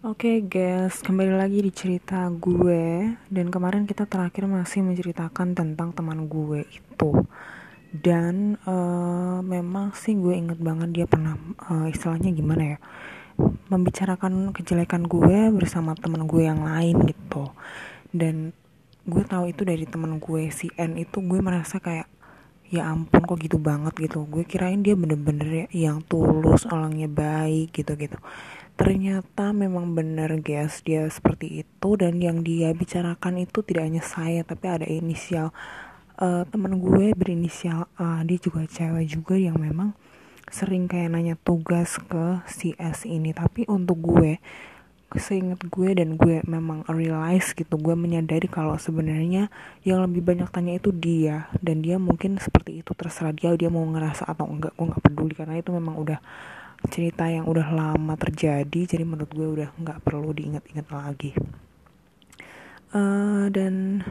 Oke guys, kembali lagi di cerita gue. Dan kemarin kita terakhir masih menceritakan tentang teman gue itu. Dan uh, memang sih gue inget banget dia pernah uh, istilahnya gimana ya Membicarakan kejelekan gue bersama teman gue yang lain gitu. Dan gue tahu itu dari teman gue si N itu gue merasa kayak ya ampun kok gitu banget gitu. Gue kirain dia bener-bener ya, yang tulus orangnya baik gitu gitu ternyata memang benar guys dia seperti itu. Dan yang dia bicarakan itu tidak hanya saya tapi ada inisial uh, teman gue berinisial A. Dia juga cewek juga yang memang sering kayak nanya tugas ke si S ini. Tapi untuk gue seingat gue dan gue memang realize gitu gue menyadari kalau sebenarnya yang lebih banyak tanya itu dia. Dan dia mungkin seperti itu terserah dia dia mau ngerasa atau enggak gue nggak peduli. Karena itu memang udah cerita yang udah lama terjadi jadi menurut gue udah nggak perlu diingat-ingat lagi. Uh, dan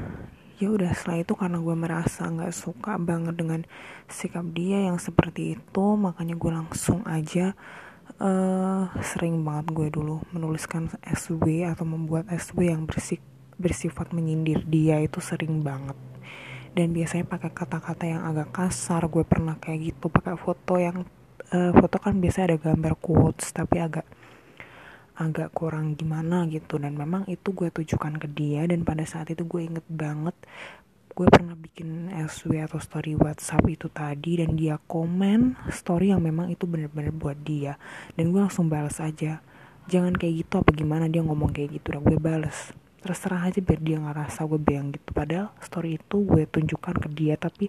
ya udah setelah itu karena gue merasa nggak suka banget dengan sikap dia yang seperti itu makanya gue langsung aja uh, sering banget gue dulu menuliskan SW atau membuat SW yang bersik bersifat menyindir dia itu sering banget. Dan biasanya pakai kata-kata yang agak kasar gue pernah kayak gitu pakai foto yang uh, foto kan biasa ada gambar quotes tapi agak agak kurang gimana gitu. Dan memang itu gue tujukan ke dia dan pada saat itu gue inget banget gue pernah bikin SW atau story WhatsApp itu tadi dan dia komen story yang memang itu bener-bener buat dia. Dan gue langsung balas aja jangan kayak gitu apa gimana? Dia ngomong kayak gitu dan gue balas terserah aja biar dia ngerasa gue bilang gitu. Padahal story itu gue tunjukkan ke dia tapi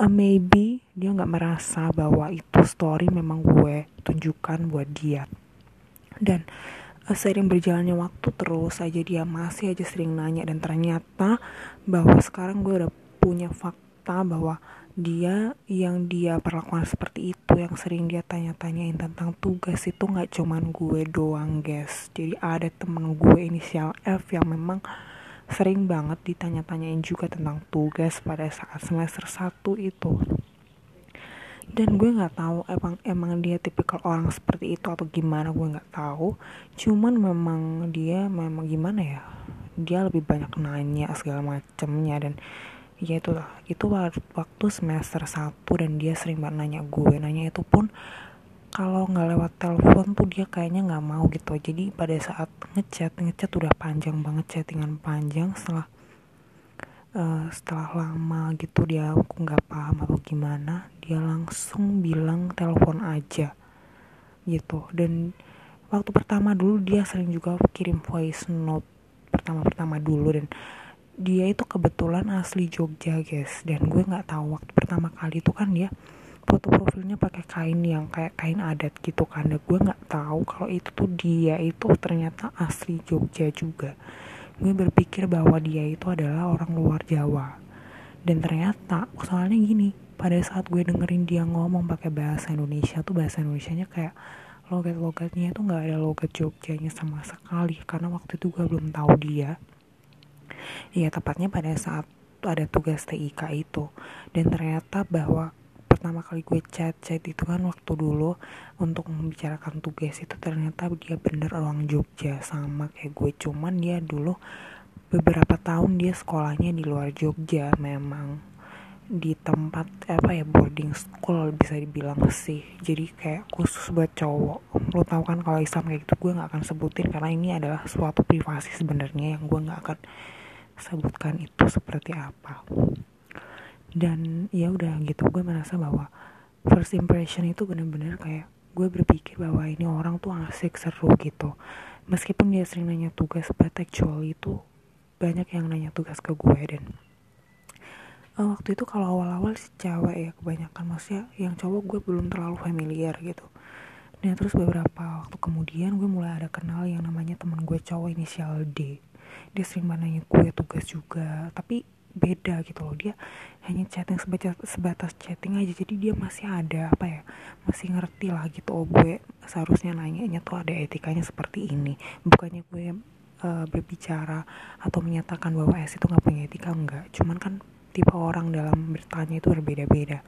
uh, maybe dia nggak merasa bahwa itu story memang gue tunjukkan buat dia. Dan uh, sering berjalannya waktu terus aja dia masih aja sering nanya dan ternyata bahwa sekarang gue udah punya fakta bahwa dia yang dia perlakukan seperti itu yang sering dia tanya-tanyain tentang tugas itu nggak cuman gue doang guys. Jadi ada temen gue inisial F yang memang sering banget ditanya-tanyain juga tentang tugas pada saat semester 1 itu. Dan gue nggak tahu emang emang dia tipikal orang seperti itu atau gimana gue nggak tahu. Cuman memang dia memang gimana ya dia lebih banyak nanya segala macemnya dan ya itu lah itu waktu semester 1 dan dia sering banget nanya gue. Nanya itu pun kalau nggak lewat telepon tuh dia kayaknya nggak mau gitu. Jadi pada saat ngechat ngechat udah panjang banget chattingan panjang setelah uh, setelah lama gitu dia aku nggak paham atau gimana dia langsung bilang telepon aja gitu. Dan waktu pertama dulu dia sering juga kirim voice note pertama-pertama dulu dan dia itu kebetulan asli Jogja guys. Dan gue nggak tahu waktu pertama kali itu kan dia foto profilnya pakai kain yang kayak kain adat gitu dan gue nggak tahu kalau itu tuh dia itu ternyata asli Jogja juga. Gue berpikir bahwa dia itu adalah orang luar Jawa. Dan ternyata soalnya gini pada saat gue dengerin dia ngomong pakai bahasa Indonesia tuh bahasa Indonesia-nya kayak logat-logatnya itu nggak ada logat Jogjanya sama sekali. Karena waktu itu gue belum tahu dia. Ya tepatnya pada saat ada tugas TIK itu. Dan ternyata bahwa pertama kali gue chat chat itu kan waktu dulu untuk membicarakan tugas itu ternyata dia bener orang Jogja sama kayak gue. Cuman dia dulu beberapa tahun dia sekolahnya di luar Jogja. Memang di tempat apa ya boarding school bisa dibilang sih. Jadi kayak khusus buat cowok. Lo tau kan kalau Islam kayak gitu gue nggak akan sebutin karena ini adalah suatu privasi sebenarnya yang gue nggak akan sebutkan itu seperti apa dan ya udah gitu gue merasa bahwa first impression itu bener-bener kayak gue berpikir bahwa ini orang tuh asik seru gitu. Meskipun dia sering nanya tugas but actually itu banyak yang nanya tugas ke gue dan uh, waktu itu kalau awal-awal si cewek ya kebanyakan maksudnya yang cowok gue belum terlalu familiar gitu. Dan terus beberapa waktu kemudian gue mulai ada kenal yang namanya teman gue cowok inisial D. Dia sering nanya gue tugas juga tapi beda gitu loh. Dia hanya chatting sebatas, sebatas chatting aja. Jadi dia masih ada apa ya masih ngerti lah gitu. Oh gue seharusnya nanya tuh ada etikanya seperti ini. Bukannya gue uh, berbicara atau menyatakan bahwa S itu nggak punya etika enggak cuman kan tipe orang dalam bertanya itu berbeda-beda.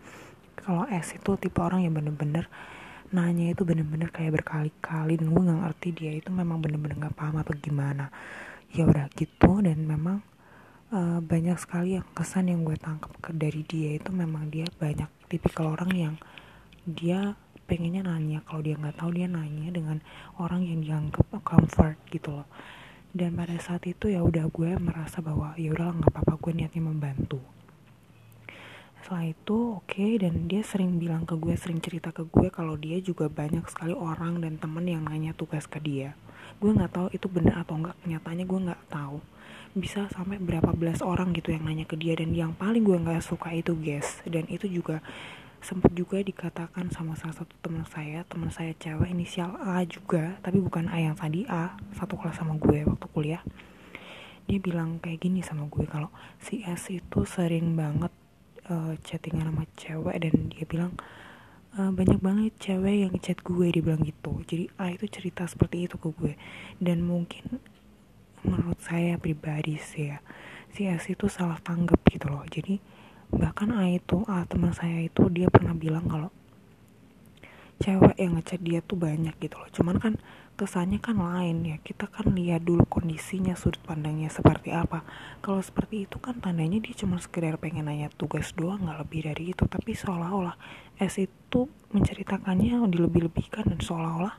Kalau S itu tipe orang yang bener-bener nanya itu bener-bener kayak berkali-kali dan gue nggak ngerti dia itu memang bener-bener nggak paham atau gimana. Ya udah gitu dan memang uh, banyak sekali yang kesan yang gue tangkap dari dia itu memang dia banyak tipikal orang yang dia pengennya nanya. Kalau dia nggak tahu dia nanya dengan orang yang dianggap comfort gitu loh. Dan pada saat itu ya udah gue merasa bahwa ya udahlah nggak apa-apa gue niatnya membantu. Setelah itu oke okay, dan dia sering bilang ke gue sering cerita ke gue kalau dia juga banyak sekali orang dan temen yang nanya tugas ke dia gue nggak tahu itu benar atau enggak kenyataannya gue nggak tahu. Bisa sampai berapa belas orang gitu yang nanya ke dia. Dan yang paling gue nggak suka itu guys dan itu juga sempat juga dikatakan sama salah satu teman saya. Teman saya cewek inisial A juga tapi bukan A yang tadi A. Satu kelas sama gue waktu kuliah. Dia bilang kayak gini sama gue kalau si S itu sering banget uh, chattingan sama cewek. Dan dia bilang uh, banyak banget cewek yang chat gue dia bilang gitu. Jadi A itu cerita seperti itu ke gue. Dan mungkin menurut saya pribadi sih ya si S itu salah tanggap gitu loh. Jadi bahkan A itu A teman saya itu dia pernah bilang kalau cewek yang ngechat dia tuh banyak gitu loh. Cuman kan kesannya kan lain ya. Kita kan lihat dulu kondisinya sudut pandangnya seperti apa. Kalau seperti itu kan tandanya dia cuma sekedar pengen nanya tugas doang nggak lebih dari itu. Tapi seolah-olah S itu menceritakannya dilebih-lebihkan dan seolah-olah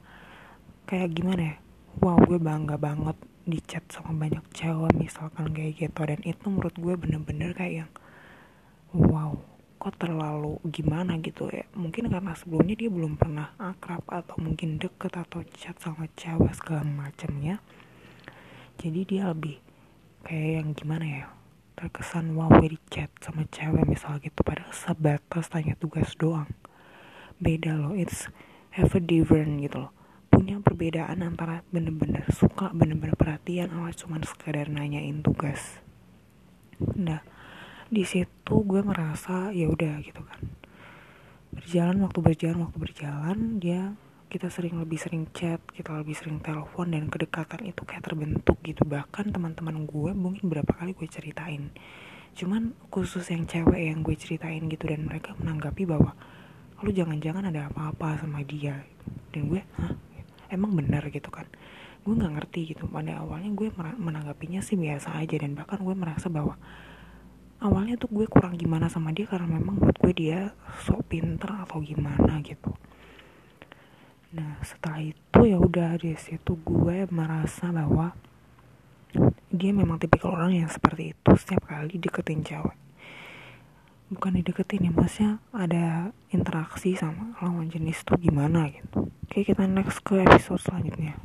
kayak gimana ya wow gue bangga banget di chat sama banyak cewek misalkan kayak gitu. Dan itu menurut gue bener-bener kayak yang wow kok terlalu gimana gitu ya. Mungkin karena sebelumnya dia belum pernah akrab atau mungkin deket atau chat sama cewek segala macamnya. Jadi dia lebih kayak yang gimana ya terkesan wow di chat sama cewek misal gitu. Padahal sebatas tanya tugas doang. Beda loh it's have a different gitu loh. Punya perbedaan antara bener-bener suka bener-bener perhatian sama cuma sekadar nanyain tugas. Nah di situ gue merasa ya udah gitu kan. Berjalan waktu berjalan waktu berjalan dia kita sering lebih sering chat kita lebih sering telepon dan kedekatan itu kayak terbentuk gitu. Bahkan teman-teman gue mungkin berapa kali gue ceritain. Cuman khusus yang cewek yang gue ceritain gitu dan mereka menanggapi bahwa lu jangan-jangan ada apa-apa sama dia. Dan gue hah? Emang benar? gitu kan. Gue nggak ngerti gitu. Pada awalnya gue menanggapinya sih biasa aja dan bahkan gue merasa bahwa awalnya tuh gue kurang gimana sama dia karena memang buat gue dia sok pinter atau gimana gitu nah setelah itu ya udah di situ gue merasa bahwa dia memang tipikal orang yang seperti itu setiap kali deketin cewek. Bukan dideketin ya maksudnya ada interaksi sama lawan jenis tuh gimana gitu. Oke kita next ke episode selanjutnya